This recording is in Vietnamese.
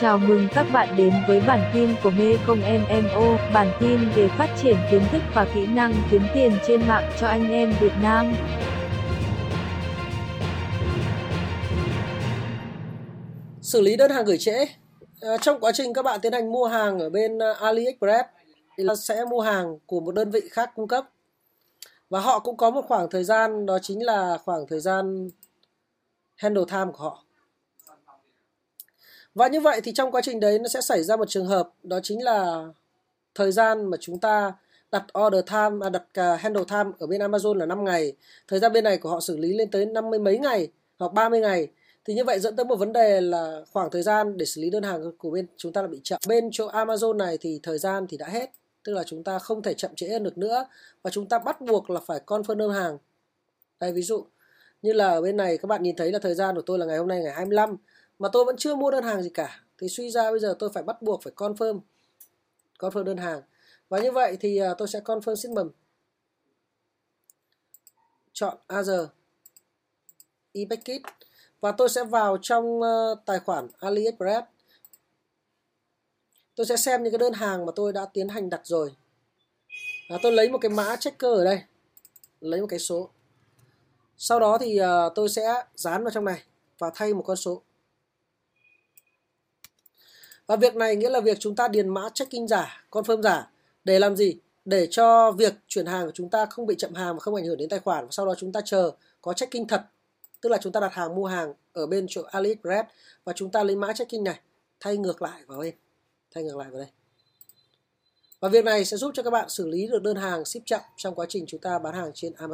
Chào mừng các bạn đến với bản tin của Mê Công MMO, bản tin về phát triển kiến thức và kỹ năng kiếm tiền trên mạng cho anh em Việt Nam. Xử lý đơn hàng gửi trễ. À, trong quá trình các bạn tiến hành mua hàng ở bên à, AliExpress thì sẽ mua hàng của một đơn vị khác cung cấp. Và họ cũng có một khoảng thời gian đó chính là khoảng thời gian handle time của họ. Và như vậy thì trong quá trình đấy nó sẽ xảy ra một trường hợp đó chính là thời gian mà chúng ta đặt order time, à, đặt à, handle time ở bên Amazon là 5 ngày. Thời gian bên này của họ xử lý lên tới 50 mấy ngày hoặc 30 ngày. Thì như vậy dẫn tới một vấn đề là khoảng thời gian để xử lý đơn hàng của bên chúng ta là bị chậm. Bên chỗ Amazon này thì thời gian thì đã hết. Tức là chúng ta không thể chậm trễ hơn được nữa. Và chúng ta bắt buộc là phải confirm đơn hàng. Đây ví dụ như là ở bên này các bạn nhìn thấy là thời gian của tôi là ngày hôm nay ngày 25 mà tôi vẫn chưa mua đơn hàng gì cả. Thì suy ra bây giờ tôi phải bắt buộc phải confirm confirm đơn hàng. Và như vậy thì à, tôi sẽ confirm shipment chọn Azure e-package và tôi sẽ vào trong ờ, tài khoản AliExpress. Tôi sẽ xem những cái đơn hàng mà tôi đã tiến hành đặt rồi. Và tôi lấy một cái mã checker ở đây. Lấy một cái số. Sau đó thì ờ, tôi sẽ dán vào trong này và thay một con số và việc này nghĩa là việc chúng ta điền mã check-in giả, confirm giả để làm gì? Để cho việc chuyển hàng của chúng ta không bị chậm hàng và không ảnh hưởng đến tài khoản. Sau đó chúng ta chờ có check-in thật. Tức là chúng ta đặt hàng mua hàng ở bên chỗ AliExpress và chúng ta lấy mã check-in này thay ngược lại vào bên. Thay ngược lại vào đây. Và việc này sẽ giúp cho các bạn xử lý được đơn hàng ship chậm trong quá trình chúng ta bán hàng trên Amazon.